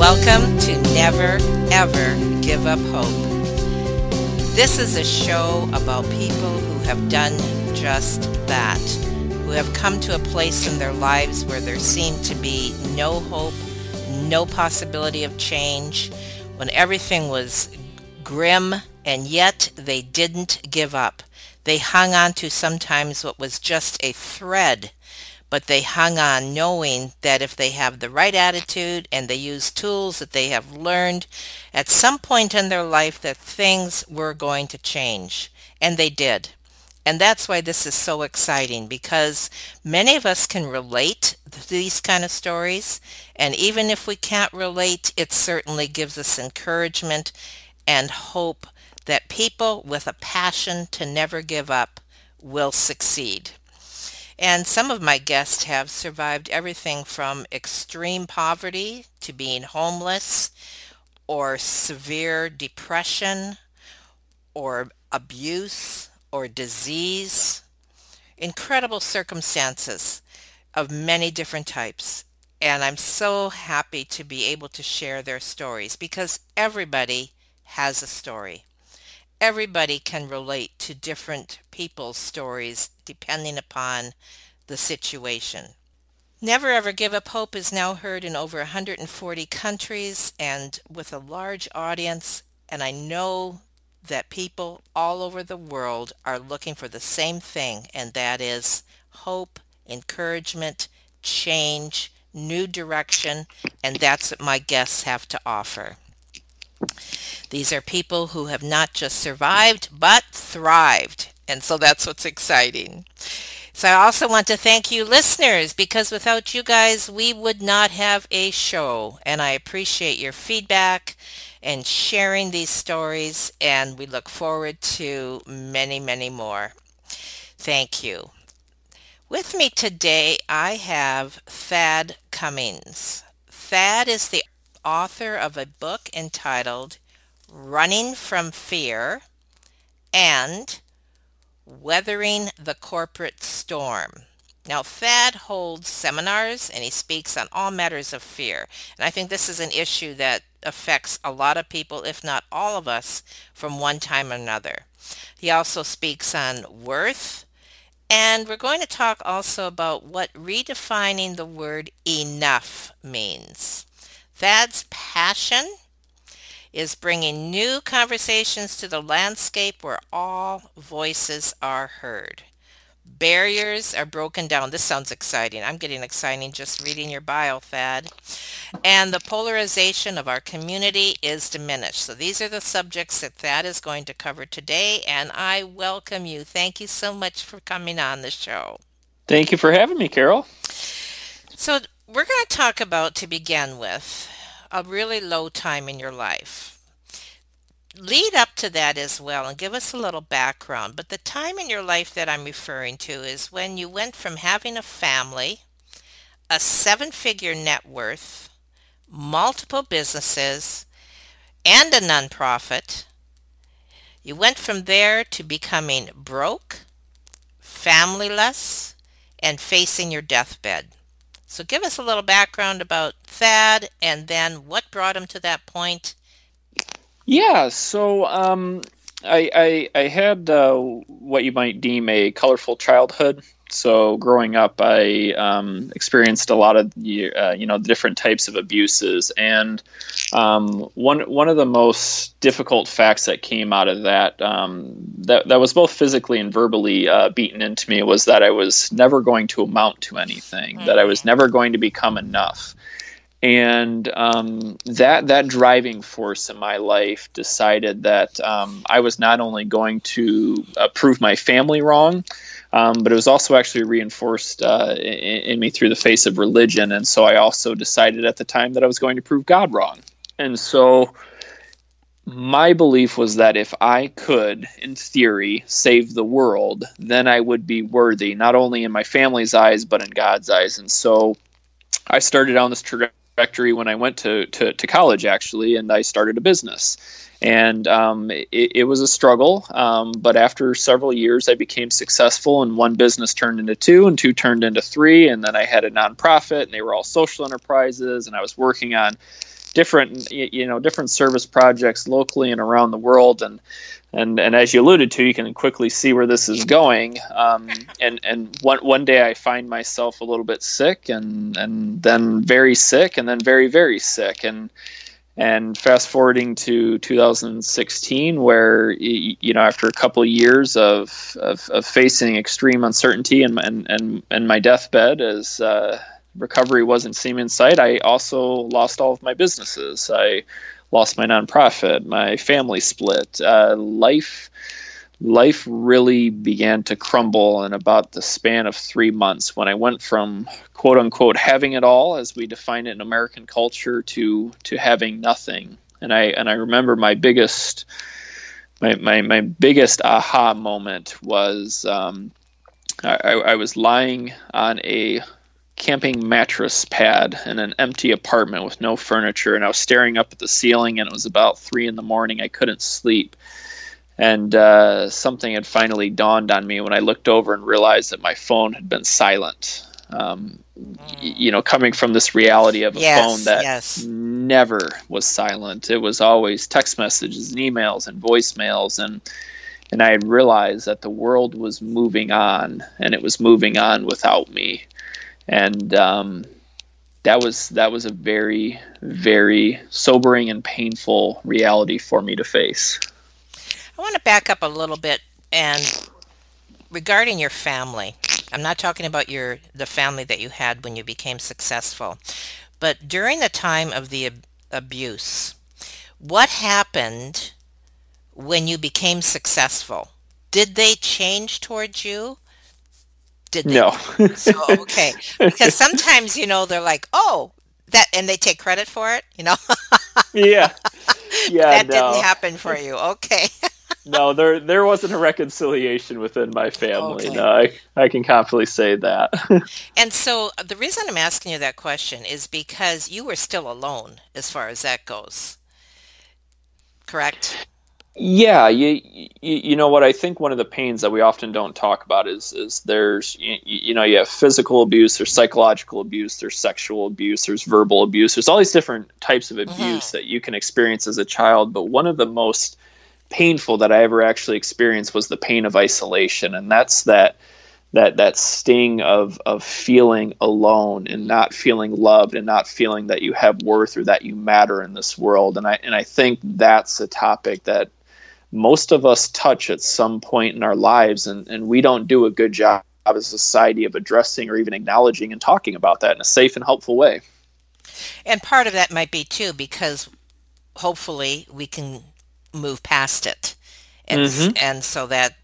Welcome to Never Ever Give Up Hope. This is a show about people who have done just that, who have come to a place in their lives where there seemed to be no hope, no possibility of change, when everything was grim, and yet they didn't give up. They hung on to sometimes what was just a thread but they hung on knowing that if they have the right attitude and they use tools that they have learned at some point in their life that things were going to change. And they did. And that's why this is so exciting because many of us can relate to these kind of stories and even if we can't relate it certainly gives us encouragement and hope that people with a passion to never give up will succeed and some of my guests have survived everything from extreme poverty to being homeless or severe depression or abuse or disease. Incredible circumstances of many different types. And I'm so happy to be able to share their stories because everybody has a story everybody can relate to different people's stories depending upon the situation. Never Ever Give Up Hope is now heard in over 140 countries and with a large audience, and I know that people all over the world are looking for the same thing, and that is hope, encouragement, change, new direction, and that's what my guests have to offer. These are people who have not just survived, but thrived. And so that's what's exciting. So I also want to thank you listeners because without you guys, we would not have a show. And I appreciate your feedback and sharing these stories. And we look forward to many, many more. Thank you. With me today, I have Thad Cummings. Thad is the author of a book entitled Running from Fear and Weathering the Corporate Storm. Now, Thad holds seminars and he speaks on all matters of fear. And I think this is an issue that affects a lot of people, if not all of us, from one time or another. He also speaks on worth. And we're going to talk also about what redefining the word enough means. Thad's passion is bringing new conversations to the landscape where all voices are heard. Barriers are broken down. This sounds exciting. I'm getting exciting just reading your bio, Thad. And the polarization of our community is diminished. So these are the subjects that Thad is going to cover today, and I welcome you. Thank you so much for coming on the show. Thank you for having me, Carol. So we're going to talk about, to begin with, a really low time in your life. Lead up to that as well and give us a little background. But the time in your life that I'm referring to is when you went from having a family, a seven figure net worth, multiple businesses, and a nonprofit. You went from there to becoming broke, familyless, and facing your deathbed. So give us a little background about Thad and then what brought him to that point. Yeah, so um, I, I, I had uh, what you might deem a colorful childhood. So growing up, I um, experienced a lot of uh, you know different types of abuses, and um, one one of the most difficult facts that came out of that um, that that was both physically and verbally uh, beaten into me was that I was never going to amount to anything, mm-hmm. that I was never going to become enough and um, that that driving force in my life decided that um, I was not only going to uh, prove my family wrong, um, but it was also actually reinforced uh, in, in, me through the face of religion. And so I also decided at the time that I was going to prove God wrong. And so my belief was that if I could, in theory, save the world, then I would be worthy, not only in my family's eyes, but in God's eyes. And so I started on this trajectory when I went to, to, to college, actually, and I started a business and um, it, it, was a struggle. Um, but after several years, I became successful, and one business turned into two, and two turned into three, and then I had a nonprofit, and they were all social enterprises, and I was working on different you know different service projects locally and around the world. And and and as you alluded to you can quickly see where this is going. Um, and and one one day I find myself a little bit sick and and then very sick and then very very sick. And and fast forwarding to 2016, where you know after a couple of years of of, of facing extreme uncertainty and and and, and my deathbed as uh, recovery wasn't seeming in sight, I also lost all of my businesses. I lost my nonprofit, my family split, uh, life life really began to crumble in about the span of three months when I went from quote unquote having it all as we define it in American culture to to having nothing. And I and I remember my biggest my my, my biggest aha moment was um, I, I was lying on a camping mattress pad in an empty apartment with no furniture and I was staring up at the ceiling and it was about three in the morning. I couldn't sleep and uh, something had finally dawned on me when I looked over and realized that my phone had been silent. Um, mm. You know, coming from this reality of a yes, phone that yes. never was silent. It was always text messages and emails and voicemails and and I had realized that the world was moving on and it was moving on without me. And um, that was that was a very very sobering and painful reality for me to face. I want to back up a little bit and regarding your family. I'm not talking about your the family that you had when you became successful, but during the time of the ab- abuse, what happened when you became successful? Did they change towards you? Did they? No. so okay, because sometimes you know they're like, oh, that, and they take credit for it. You know. yeah. Yeah. that no. didn't happen for you. Okay no, there there wasn't a reconciliation within my family. Okay. No, I, I can confidently say that. and so uh, the reason I'm asking you that question is because you were still alone as far as that goes. Correct? Yeah, you, you, you know what I think one of the pains that we often don't talk about is is there's you, you know you have physical abuse, there's psychological abuse, there's sexual abuse, there's verbal abuse, there's all these different types of abuse mm-hmm. that you can experience as a child, but one of the most painful that I ever actually experienced was the pain of isolation, and that's that that that sting of of feeling alone and not feeling loved and not feeling that you have worth or that you matter in this world. And I and I think that's a topic that most of us touch at some point in our lives, and and we don't do a good job as a society of addressing or even acknowledging and talking about that in a safe and helpful way. And part of that might be too because hopefully we can move past it. And, mm-hmm. and so that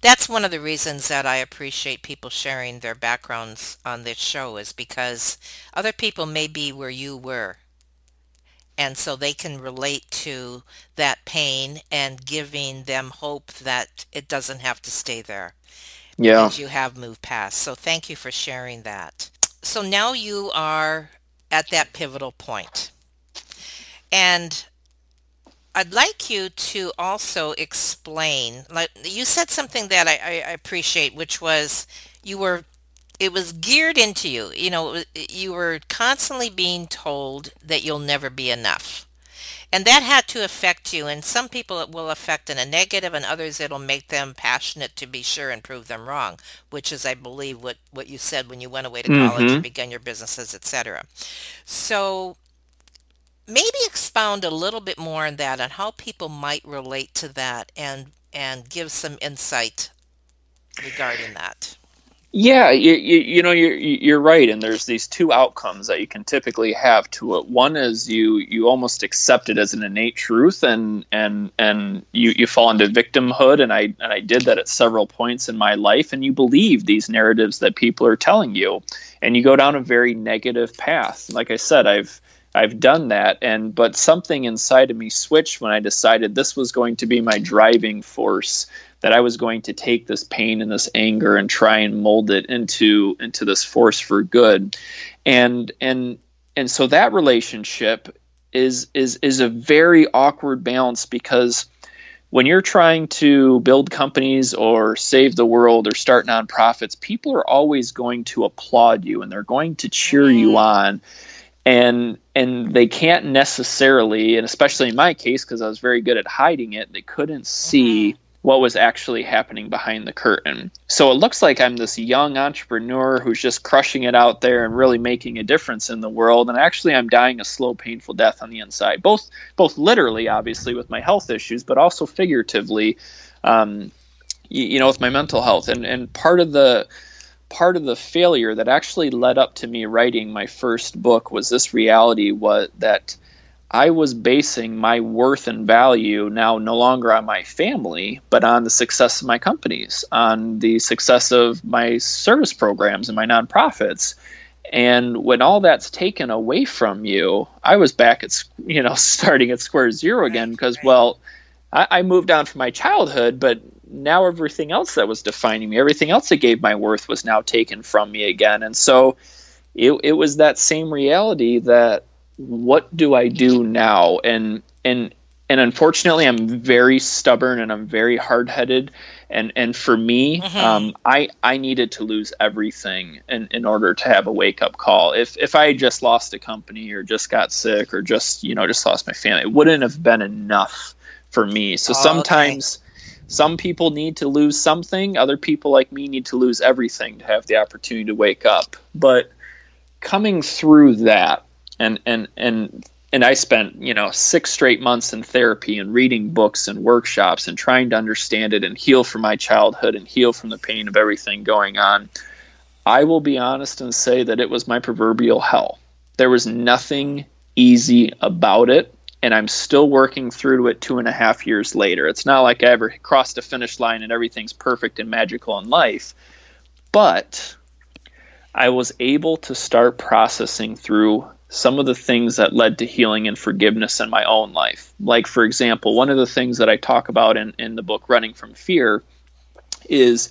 that's one of the reasons that I appreciate people sharing their backgrounds on this show is because other people may be where you were. And so they can relate to that pain and giving them hope that it doesn't have to stay there. Yeah. Because you have moved past. So thank you for sharing that. So now you are at that pivotal. And I'd like you to also explain, like you said something that I, I appreciate, which was you were, it was geared into you. You know, you were constantly being told that you'll never be enough. And that had to affect you. And some people it will affect in a negative, and others it'll make them passionate to be sure and prove them wrong, which is, I believe, what, what you said when you went away to college Mm-hmm. and began your businesses, etc. So maybe expound a little bit more on that, on how people might relate to that, and and give some insight regarding that. Yeah, you, you, you know you're you're right, and there's these two outcomes that you can typically have to it. One is you you almost accept it as an innate truth, and and and you, you fall into victimhood, and I and I did that at several points in my life, and you believe these narratives that people are telling you, and you go down a very negative path. Like I said, I've I've done that, and but something inside of me switched when I decided this was going to be my driving force that I was going to take this pain and this anger and try and mold it into into this force for good. And and and so that relationship is is is a very awkward balance because when you're trying to build companies or save the world or start nonprofits, people are always going to applaud you and they're going to cheer you mm-hmm. on. And and they can't necessarily and especially in my case because I was very good at hiding it, they couldn't see mm-hmm. What was actually happening behind the curtain. So it looks like I'm this young entrepreneur who's just crushing it out there and really making a difference in the world. And actually, I'm dying a slow, painful death on the inside, both both literally, obviously, with my health issues, but also figuratively, um, you, you know, with my mental health. And and part of the part of the failure that actually led up to me writing my first book was this reality was that I was basing my worth and value now no longer on my family, but on the success of my companies, on the success of my service programs and my nonprofits. And when all that's taken away from you, I was back at, you know, starting at square zero again because, right. well, I, I moved on from my childhood, but now everything else that was defining me, everything else that gave my worth was now taken from me again. And so it, it was that same reality that what do I do now? And and and unfortunately, I'm very stubborn and I'm very hard headed. And and for me, mm-hmm. um, I I needed to lose everything in, in order to have a wake up call. If if I had just lost a company or just got sick or just you know just lost my family, it wouldn't have been enough for me. So oh, sometimes. Okay. Some people need to lose something. Other people, like me, need to lose everything to have the opportunity to wake up. But coming through that, and and and and I spent you know six straight months in therapy and reading books and workshops and trying to understand it and heal from my childhood and heal from the pain of everything going on. I will be honest and say that it was my proverbial hell. There was nothing easy about it, and I'm still working through it two and a half years later. It's not like I ever crossed a finish line and everything's perfect and magical in life, but I was able to start processing through some of the things that led to healing and forgiveness in my own life. Like, for example, one of the things that I talk about in, in the book Running from Fear is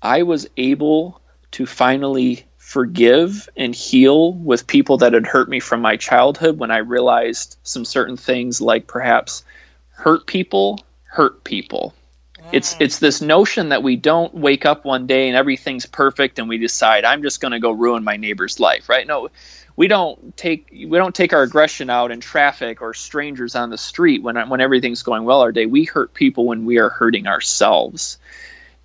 I was able to finally forgive and heal with people that had hurt me from my childhood when I realized some certain things, like perhaps hurt people hurt people. It's mm. it's this notion that we don't wake up one day and everything's perfect and we decide I'm just going to go ruin my neighbor's life, right? No, we don't take we don't take our aggression out in traffic or strangers on the street when when everything's going well our day. We hurt people when we are hurting ourselves.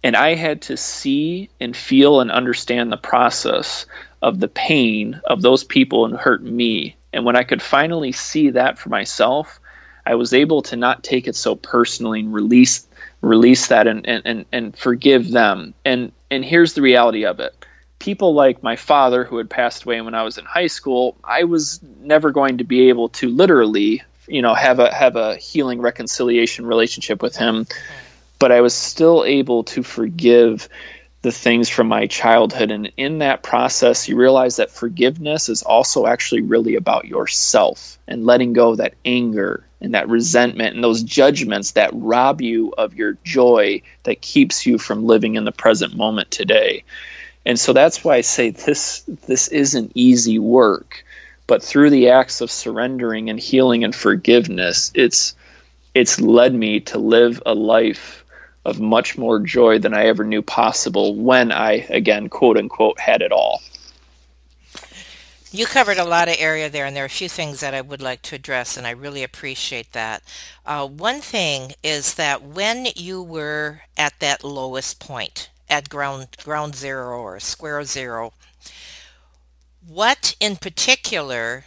And I had to see and feel and understand the process of the pain of those people and hurt me. And when I could finally see that for myself, I was able to not take it so personally and release release that and, and, and, and forgive them. And and here's the reality of it people like my father, who had passed away when I was in high school, I was never going to be able to literally, you know, have a have a healing reconciliation relationship with him. But I was still able to forgive the things from my childhood. And in that process, you realize that forgiveness is also actually really about yourself and letting go of that anger and that resentment and those judgments that rob you of your joy that keeps you from living in the present moment today. And so that's why I say this this isn't easy work, but through the acts of surrendering and healing and forgiveness, it's it's led me to live a life of much more joy than I ever knew possible when I again quote unquote had it all. You covered a lot of area there, and there are a few things that I would like to address, and I really appreciate that. Uh, one thing is that when you were at that lowest point, at ground ground zero or square zero, what in particular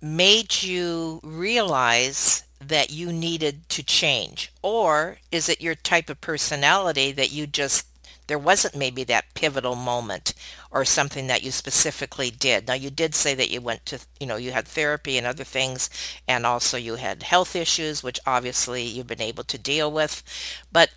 made you realize that you needed to change? Or is it your type of personality that you just, there wasn't maybe that pivotal moment or something that you specifically did? Now, you did say that you went to, you know, you had therapy and other things, and also you had health issues, which obviously you've been able to deal with. But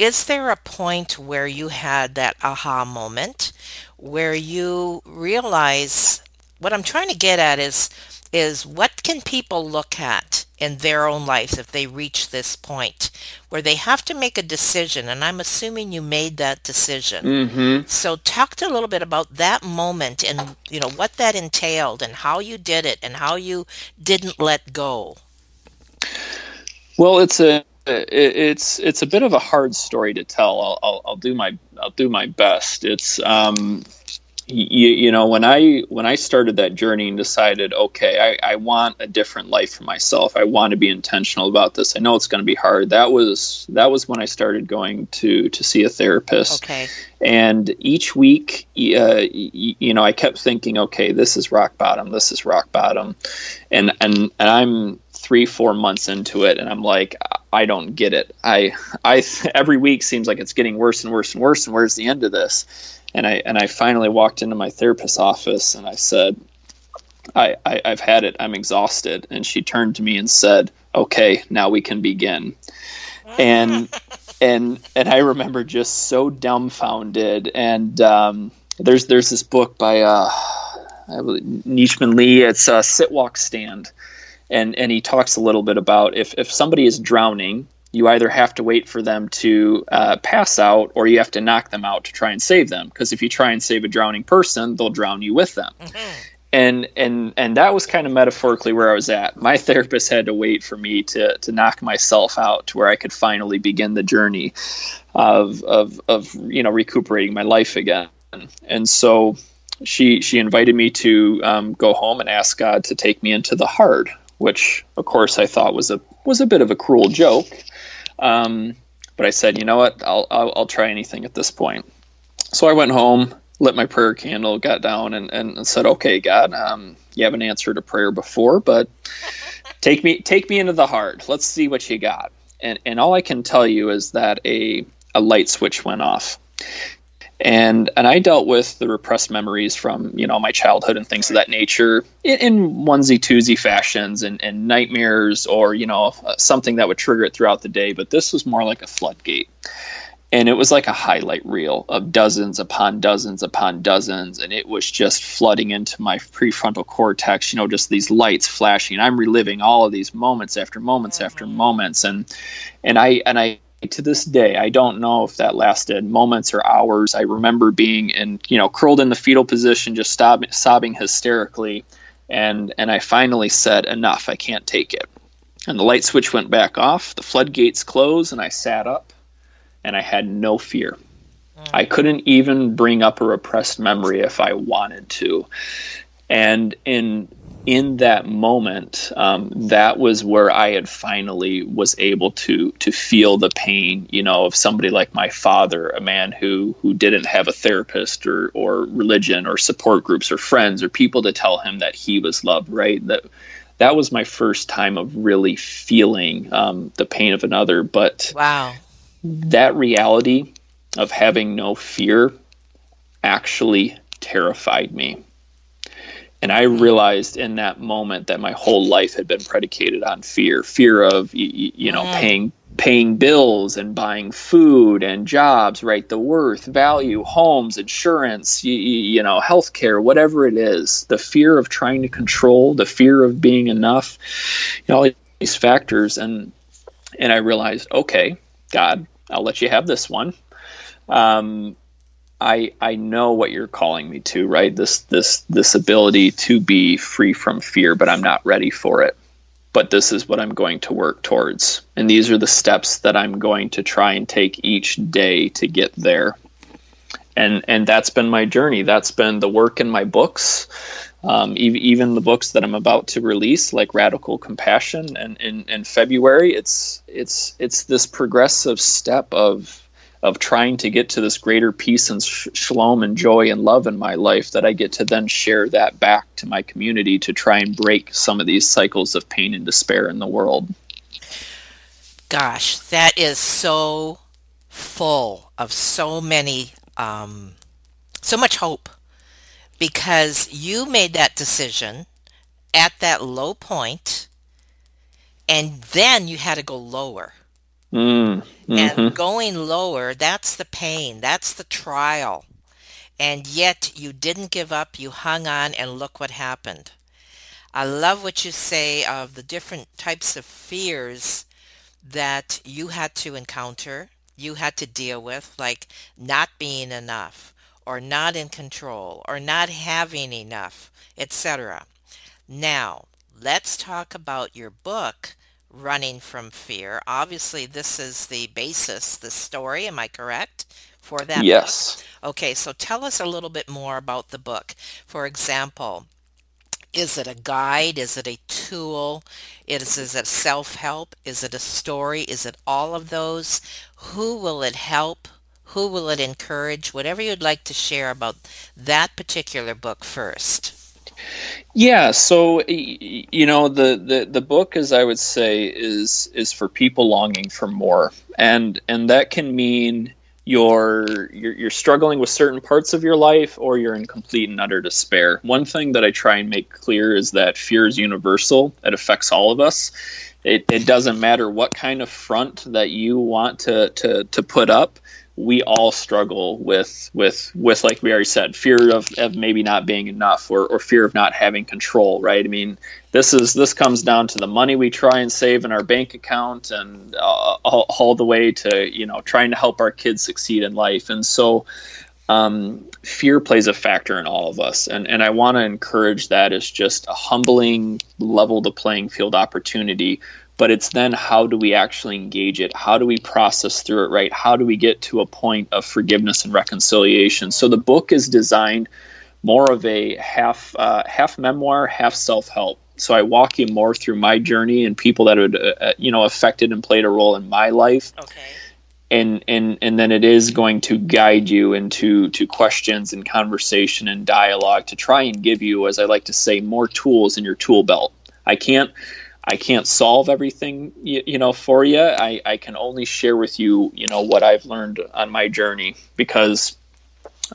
is there a point where you had that aha moment where you realize what I'm trying to get at is is what can people look at in their own lives if they reach this point where they have to make a decision? And i'm assuming you made that decision. Mm-hmm. so talk to a little bit about that moment and you know what that entailed and how you did it and how you didn't let go. Well, it's a it, it's it's a bit of a hard story to tell. I'll, I'll, I'll do my I'll do my best. It's um, you, you know when I when I started that journey and decided, okay, I, I want a different life for myself. I want to be intentional about this. I know it's going to be hard. That was that was when I started going to to see a therapist. okay And each week, uh, y- you know, I kept thinking, okay, this is rock bottom. This is rock bottom, and and and I'm three, four months into it, and I'm like, I don't get it. I, I every week seems like it's getting worse and worse and worse. And where's the end of this? And I and I finally walked into my therapist's office, and I said, I, I I've had it. I'm exhausted. And she turned to me and said, Okay, now we can begin. And and and I remember just so dumbfounded. And um, there's there's this book by uh, Watchman Nee. It's uh, Sit Walk Stand, and and he talks a little bit about if if somebody is drowning, you either have to wait for them to uh, pass out or you have to knock them out to try and save them. Because if you try and save a drowning person, they'll drown you with them and and and that was kind of metaphorically where I was at. My therapist had to wait for me to to knock myself out to where I could finally begin the journey of of of you know recuperating my life again. And so she she invited me to um, go home and ask God to take me into the hard, which of course I thought was a was a bit of a cruel joke. Um, but I said, you know what, I'll, I'll I'll try anything at this point. So I went home, lit my prayer candle, got down, and, and said, "Okay, God, um, you haven't answered a prayer before, but take me take me into the heart. Let's see what you got." And and all I can tell you is that a a light switch went off, and and I dealt with the repressed memories from you know my childhood and things of that nature in, in onesie twosie fashions and, and nightmares or you know uh, something that would trigger it throughout the day. But this was more like a floodgate. And it was like a highlight reel of dozens upon dozens upon dozens. And it was just flooding into my prefrontal cortex you know just these lights flashing. I'm reliving all of these moments after moments after moments. And and i and i to this day i don't know if that lasted moments or hours i remember being in you know curled in the fetal position just sobbing, sobbing hysterically and and i finally said enough i can't take it and the light switch went back off the floodgates closed and i sat up and I had no fear. Hmm. I couldn't even bring up a repressed memory if I wanted to. And in in that moment, um, that was where I had finally was able to to feel the pain, you know, of somebody like my father, a man who who didn't have a therapist or or religion or support groups or friends or people to tell him that he was loved. Right. That that was my first time of really feeling um, the pain of another. But wow that reality of having no fear actually terrified me. And I realized in that moment that my whole life had been predicated on fear, fear of you know Mm. paying paying bills and buying food and jobs, right? The worth, value, homes, insurance, you, you know, healthcare, whatever it is. The fear of trying to control, the fear of being enough, you know, all these factors. And and I realized, okay, God, I'll let you have this one. Um, I I know what you're calling me to, right? This this this ability to be free from fear, but I'm not ready for it. But this is what I'm going to work towards, and these are the steps that I'm going to try and take each day to get there. And and that's been my journey. That's been the work in my books. Um, even the books that I'm about to release, like Radical Compassion, and in, February, it's it's it's this progressive step of of trying to get to this greater peace and sh- shalom and joy and love in my life that I get to then share that back to my community to try and break some of these cycles of pain and despair in the world. Gosh, that is so full of so many, um, so much hope because you made that decision at that low point and then you had to go lower Mm, mm-hmm. And going lower, that's the pain, that's the trial. And yet you didn't give up, you hung on, and look what happened. I love what you say of the different types of fears that you had to encounter, you had to deal with, like not being enough, or not in control, or not having enough, etc. Now, let's talk about your book running from fear. Obviously, this is the basis, the story. Am I correct? For that yes. Book? Okay, so tell us a little bit more about the book. For example, is it a guide? Is it a tool? Is, is it self-help? Is it a story? Is it all of those? Who will it help? Who will it encourage? Whatever you'd like to share about that particular book first. Yeah, so you know the, the the book, as I would say, is is for people longing for more, and and that can mean you're, you're you're struggling with certain parts of your life, or you're in complete and utter despair. One thing that I try and make clear is that fear is universal; it affects all of us. It, it doesn't matter what kind of front that you want to to to put up we all struggle with with with like we already said fear of, of maybe not being enough or, or fear of not having control right? I mean this is this comes down to the money we try and save in our bank account and uh, all, all, the way to you know trying to help our kids succeed in life. And so um, fear plays a factor in all of us. And, and i want to encourage that as just a humbling level the playing field opportunity but it's then how do we actually engage it? How do we process through it, right? How do we get to a point of forgiveness and reconciliation? So the book is designed more of a half uh, half memoir, half self help. So I walk you more through my journey and people that had uh, uh, you know affected and played a role in my life. Okay. And, and and then it is going to guide you into to questions and conversation and dialogue to try and give you, as I like to say, more tools in your tool belt. I can't I can't solve everything, you, you, know, for you. I, I can only share with you, you know, what I've learned on my journey because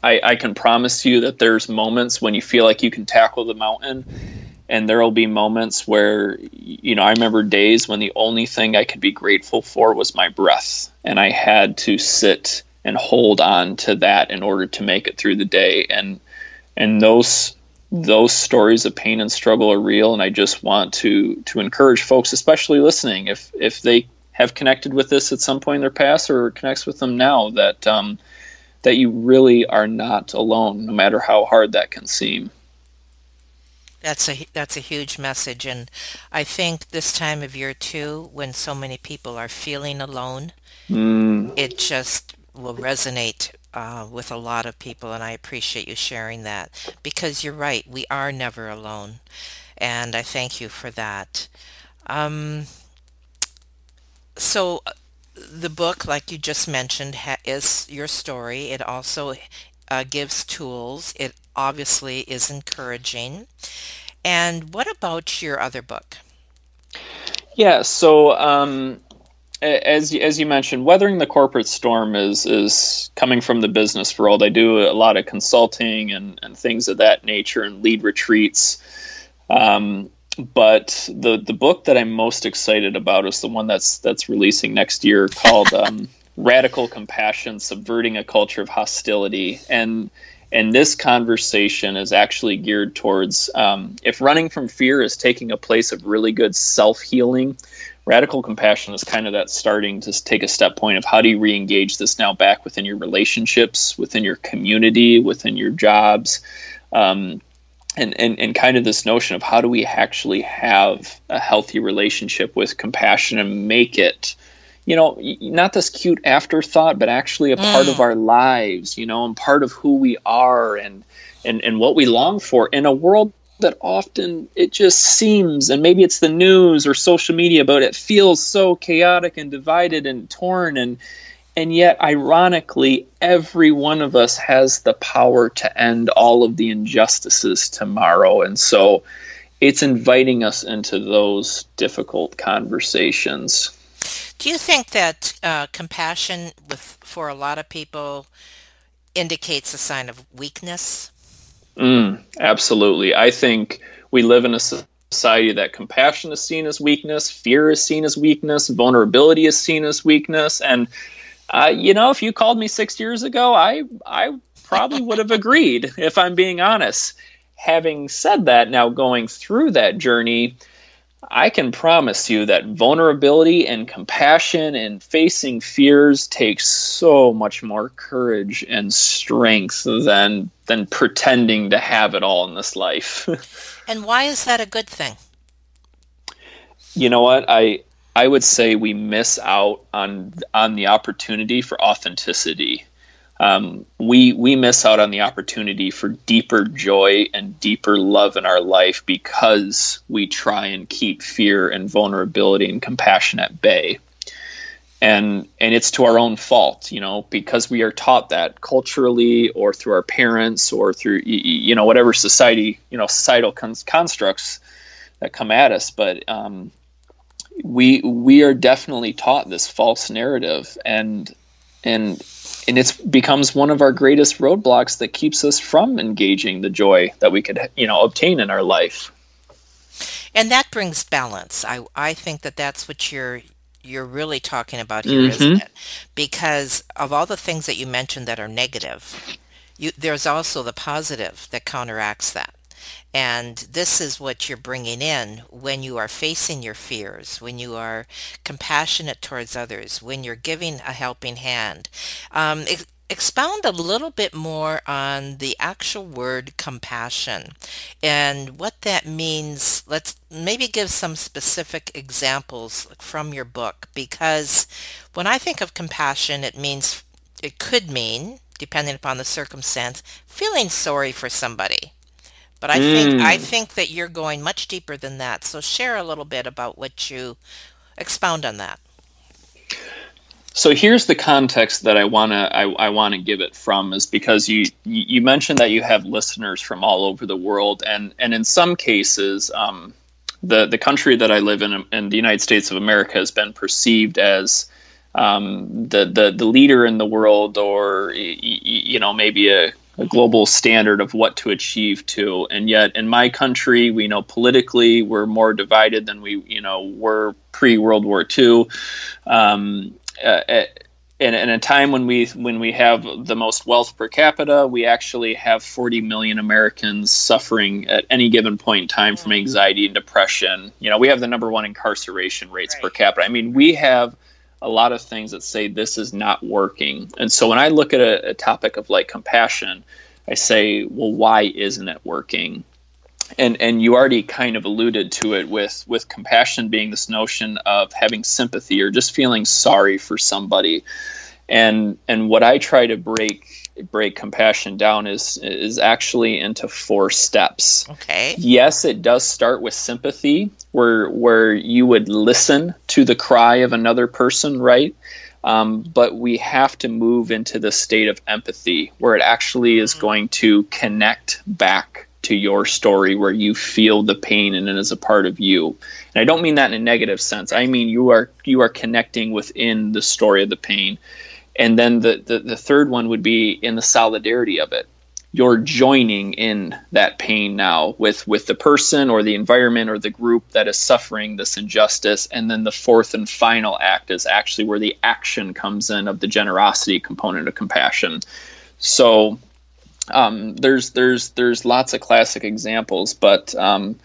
I, I can promise you that there's moments when you feel like you can tackle the mountain and there will be moments where you know i remember days when the only thing i could be grateful for was my breath and i had to sit and hold on to that in order to make it through the day and and those those stories of pain and struggle are real and I just want to to encourage folks especially listening if if they have connected with this at some point in their past or connects with them now that um, that you really are not alone no matter how hard that can seem that's a that's a huge message and I think this time of year too when so many people are feeling alone mm. it just will resonate uh, with a lot of people, and I appreciate you sharing that because you're right, we are never alone, and I thank you for that. Um, so, uh, the book, like you just mentioned, ha- is your story. It also uh, gives tools. It obviously is encouraging. And what about your other book? Yeah, so um, as as you mentioned, weathering the corporate storm is is coming from the business world. I do a lot of consulting and, and things of that nature and lead retreats. Um, but the the book that I'm most excited about is the one that's that's releasing next year called um, Radical Compassion: Subverting a Culture of Hostility. And and this conversation is actually geared towards um, if running from fear is taking a place of really good self healing radical compassion is kind of that starting to take a step point of how do you re-engage this now back within your relationships within your community within your jobs um, and, and, and kind of this notion of how do we actually have a healthy relationship with compassion and make it you know not this cute afterthought but actually a mm. part of mm. our lives you know and part of who we are and and, and what we long for in a world that often it just seems, and maybe it's the news or social media, but it feels so chaotic and divided and torn and and yet ironically every one of us has the power to end all of the injustices tomorrow and so it's inviting us into those difficult conversations. Do you think that uh, compassion with for a lot of people indicates a sign of weakness Mm, absolutely. I think we live in a society that compassion is seen as weakness, fear is seen as weakness, vulnerability is seen as weakness. And, uh, you know, if you called me six years ago, I, I probably would have agreed, if I'm being honest. Having said that, now going through that journey, I can promise you that vulnerability and compassion and facing fears takes so much more courage and strength than than pretending to have it all in this life. and why is that a good thing? You know what? I I would say we miss out on on the opportunity for authenticity um, we we miss out on the opportunity for deeper joy and deeper love in our life because we try and keep fear and vulnerability and compassion at bay. And and it's to our own fault you know because we are taught that culturally or through our parents or through you know whatever society you know societal constructs that come at us. But um, we we are definitely taught this false narrative and and and it becomes one of our greatest roadblocks that keeps us from engaging the joy that we could you know obtain in our life. And that brings balance. I i think that that's what you're you're really talking about here mm-hmm. not it? Because of all the things that you mentioned that are negative you, there's also the positive that counteracts that and this is what you're bringing in when you are facing your fears, when you are compassionate towards others, when you're giving a helping hand. Um, ex- expound a little bit more on the actual word compassion and what that means. Let's maybe give some specific examples from your book because when I think of compassion, it means, it could mean, depending upon the circumstance, feeling sorry for somebody but I think I mm. think that you're going much deeper than that. So share a little bit about what you expound on that. So here's the context that I wanna I, I wanna give it from is because you you mentioned that you have listeners from all over the world and and in some cases um, the the country that I live in in the United States of America has been perceived as um, the, the the leader in the world or you know maybe a a global standard of what to achieve to and yet in my country we know politically we're more divided than we you know were pre world war ii um, uh, in, in a time when we when we have the most wealth per capita, we actually have 40 million Americans suffering at any given point in time from mm. anxiety and depression. You know, we have the number one incarceration rates right. per capita. I mean, we have a lot of things that say this is not working. And so when I look at a, a topic of like compassion, I say, well, why isn't it working? And and you already kind of alluded to it with with compassion being this notion of having sympathy or just feeling sorry for somebody. And and what I try to break break compassion down is is actually into four steps. Okay. Yes, it does start with sympathy, where where you would listen to the cry of another person, right? Um, but we have to move into the state of empathy, where it actually is mm-hmm. going to connect back to your story, where you feel the pain and it is a part of you. And I don't mean that in a negative sense. I mean you are you are connecting within the story of the pain and then the, the, the third one would be in the solidarity of it you're joining in that pain now with with the person or the environment or the group that is suffering this injustice and then the fourth and final act is actually where the action comes in of the generosity component of compassion so um, there's there's there's lots of classic examples but um,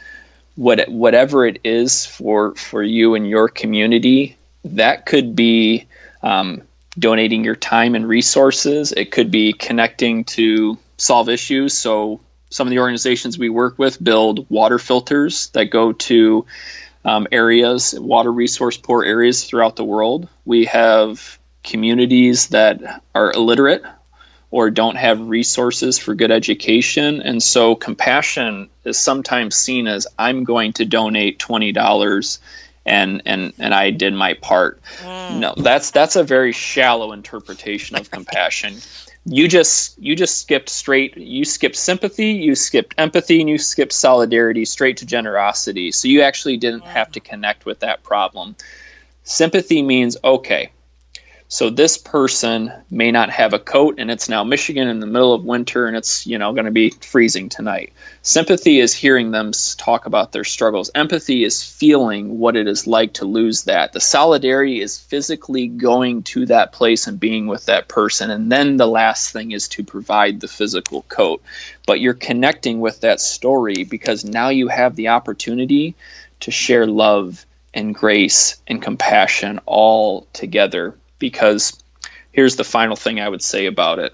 what whatever it is for for you and your community that could be um, donating your time and resources. It could be connecting to solve issues. So, some of the organizations we work with build water filters that go to um, areas, water resource poor areas throughout the world. We have communities that are illiterate or don't have resources for good education. And so compassion is sometimes seen as I'm going to donate $20 and and and I did my part. Mm. No, that's that's a very shallow interpretation of compassion. You just you just skipped straight. You skipped sympathy, you skipped empathy, and you skipped solidarity straight to generosity. So you actually didn't have to connect with that problem. Sympathy means okay, so this person may not have a coat and it's now Michigan in the middle of winter and it's, you know, going to be freezing tonight. Sympathy is hearing them talk about their struggles. Empathy is feeling what it is like to lose that. The solidarity is physically going to that place and being with that person. And then the last thing is to provide the physical coat. But you're connecting with that story because now you have the opportunity to share love and grace and compassion all together because here's the final thing I would say about it.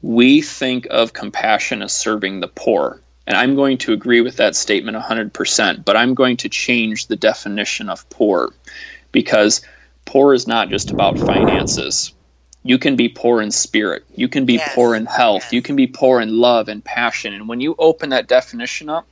We think of compassion as serving the poor. And I'm going to agree with that statement 100%, but I'm going to change the definition of poor because poor is not just about finances. You can be poor in spirit. You can be yes. poor in health. Yes. You can be poor in love and passion. And when you open that definition up,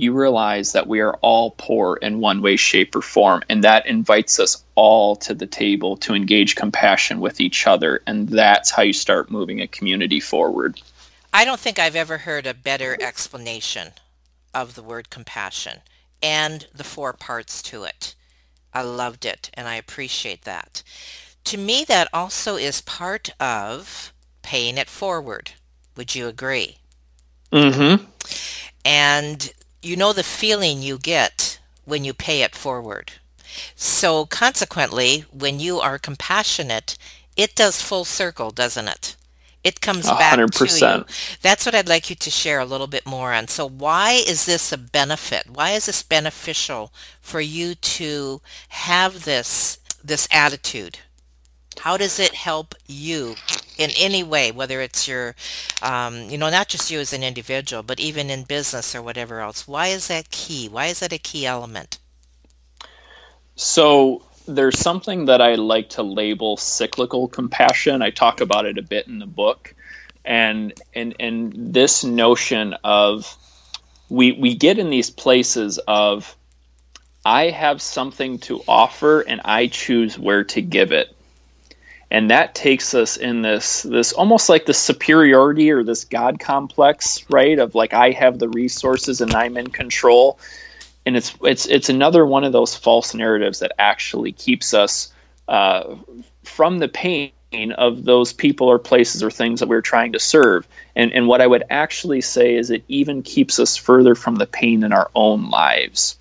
you realize that we are all poor in one way, shape, or form. And that invites us all to the table to engage compassion with each other. And that's how you start moving a community forward. I don't think I've ever heard a better explanation of the word compassion and the four parts to it. I loved it and I appreciate that. To me, that also is part of paying it forward. Would you agree? Mm-hmm. And you know the feeling you get when you pay it forward. So consequently, when you are compassionate, it does full circle, doesn't it? It comes 100%. back to you. That's what I'd like you to share a little bit more on. So why is this a benefit? Why is this beneficial for you to have this this attitude? How does it help you in any way, whether it's your, um, you know, not just you as an individual, but even in business or whatever else? Why is that key? Why is that a key element? So there's something that I like to label cyclical compassion. I talk about it a bit in the book, and and and this notion of we we get in these places of I have something to offer and I choose where to give it and that takes us in this this almost like the superiority or this god complex right of like i have the resources and i'm in control. And it's it's it's another one of those false narratives that actually keeps us uh, from the pain of those people or places or things that we're trying to serve. And and what i would actually say is it even keeps us further from the pain in our own lives.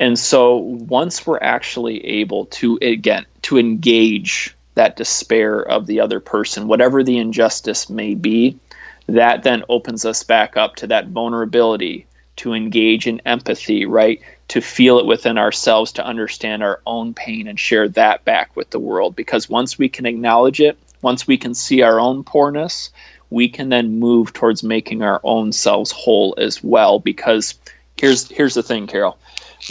And so once we're actually able to again to engage that despair of the other person, whatever the injustice may be, that then opens us back up to that vulnerability to engage in empathy, right? To feel it within ourselves, to understand our own pain and share that back with the world. Because once we can acknowledge it, once we can see our own poorness, we can then move towards making our own selves whole as well. Because here's here's the thing, Carol.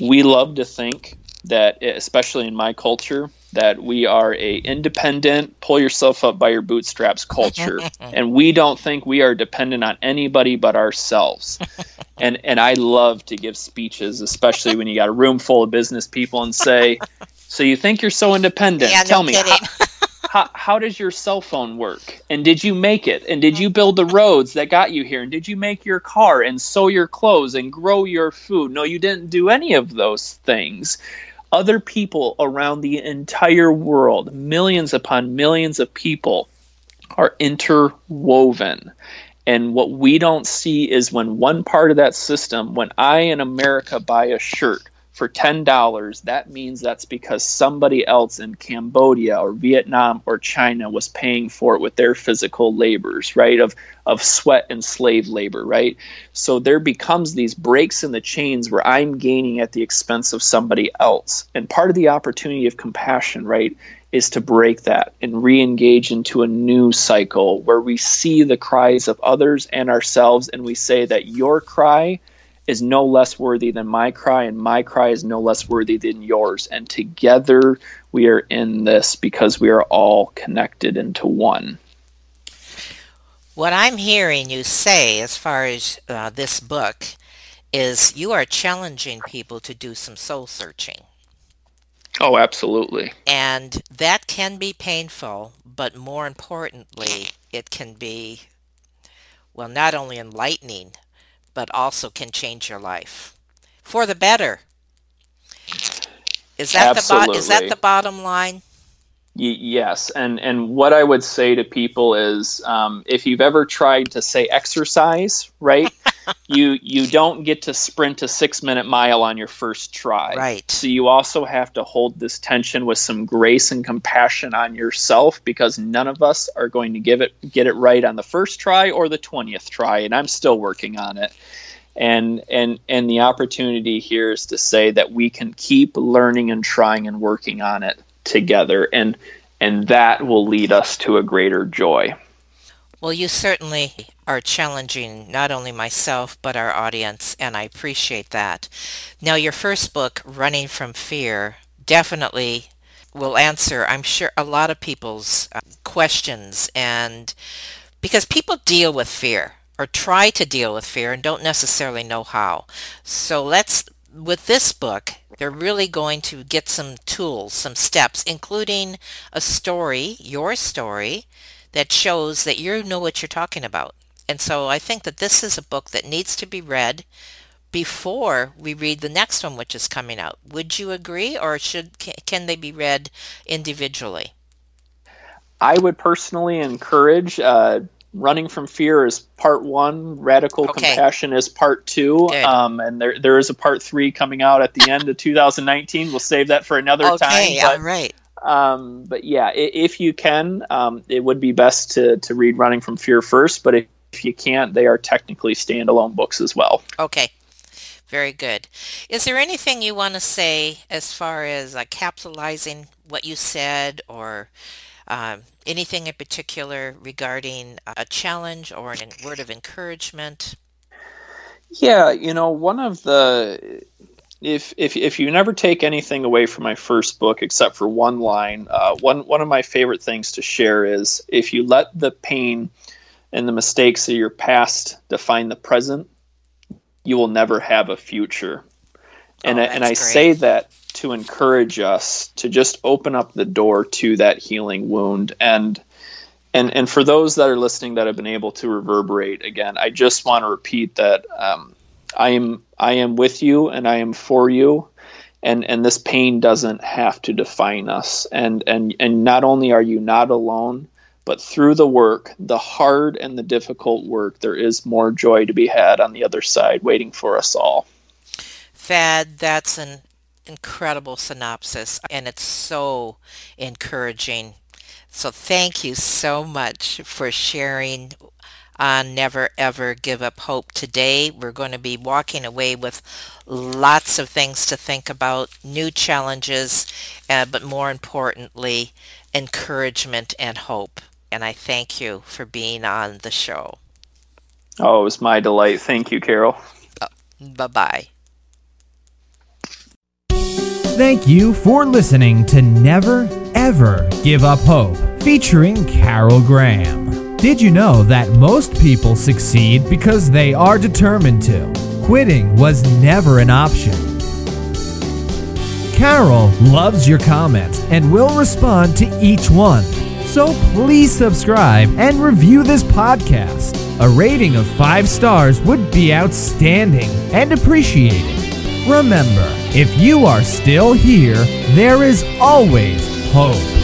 We love to think that, especially in my culture, that we are a independent pull yourself up by your bootstraps culture. And we don't think we are dependent on anybody but ourselves. And and i love to give speeches especially when you got a room full of business people and say so you think you're so independent? Yeah, tell no me how, how, how, does your cell phone work? And did you make it? And did you mm-hmm. build the roads that got you here? And did you make your car and sew your clothes and grow your food? No you didn't do any of those things other people around the entire world, millions upon millions of people, are interwoven. And what we don't see is when one part of that system, when I in America buy a shirt, for $10, that means that's because somebody else in Cambodia or Vietnam or China was paying for it with their physical labors, right? Of of sweat and slave labor, right? So there becomes these breaks in the chains where I'm gaining at the expense of somebody else. And part of the opportunity of compassion, right, is to break that and re-engage into a new cycle where we see the cries of others and ourselves and we say that your cry is no less worthy than my cry, and my cry is no less worthy than yours. And together we are in this because we are all connected into one. What I'm hearing you say as far as uh, this book is you are challenging people to do some soul searching. Oh, absolutely. And that can be painful, but more importantly, it can be, well, not only enlightening, but also can change your life for the better. Is that Absolutely. the is that the bottom line? Y- yes, and and what I would say to people is, um, if you've ever tried to say exercise, right, you you don't get to sprint a six minute mile on your first try. Right. So you also have to hold this tension with some grace and compassion on yourself because none of us are going to give it get it right on the first try or the twentieth try, and I'm still working on it and and and the opportunity here is to say that we can keep learning and trying and working on it together and and that will lead us to a greater joy well you certainly are challenging not only myself but our audience and i appreciate that now your first book running from fear definitely will answer i'm sure a lot of people's uh, questions and because people deal with fear or try to deal with fear and don't necessarily know how. So let's, with this book, they're really going to get some tools, some steps, including a story, your story, that shows that you know what you're talking about. And so I think that this is a book that needs to be read before we read the next one, which is coming out. Would you agree, or should can they be read individually? I would personally encourage uh, running from fear is part one radical okay. compassion is part two um, and there there is a part three coming out at the end of 2019 we'll save that for another okay, time but, all right um, but yeah if you can um, it would be best to to read running from fear first but if, you can't they are technically standalone books as well okay very good. Is there anything you want to say as far as uh, capitalizing what you said or um, anything in particular regarding a challenge or a word of encouragement? Yeah, you know, one of the if if if you never take anything away from my first book except for one line, uh, one one of my favorite things to share is if you let the pain and the mistakes of your past define the present, you will never have a future. And oh, I, and I say that to encourage us to just open up the door to that healing wound and and and for those that are listening that have been able to reverberate again i just want to repeat that um, i am i am with you and i am for you. And and this pain doesn't have to define us. And and and not only are you not alone but through the work the hard and the difficult work there is more joy to be had on the other side waiting for us all. Thad, that's an incredible synopsis and it's so encouraging. So thank you so much for sharing on Never Ever Give Up Hope today. We're going to be walking away with lots of things to think about, new challenges, uh, but more importantly, encouragement and hope. And I thank you for being on the show. Oh, it was my delight. Thank you, Carol. Uh, bye bye. Thank you for listening to Never Ever Give Up Hope, featuring Carol Graham. Did you know that most people succeed because they are determined to? Quitting was never an option. Carol loves your comments and will respond to each one. So please subscribe and review this podcast. A rating of five stars would be outstanding and appreciated. Remember, if you are still here, there is always hope.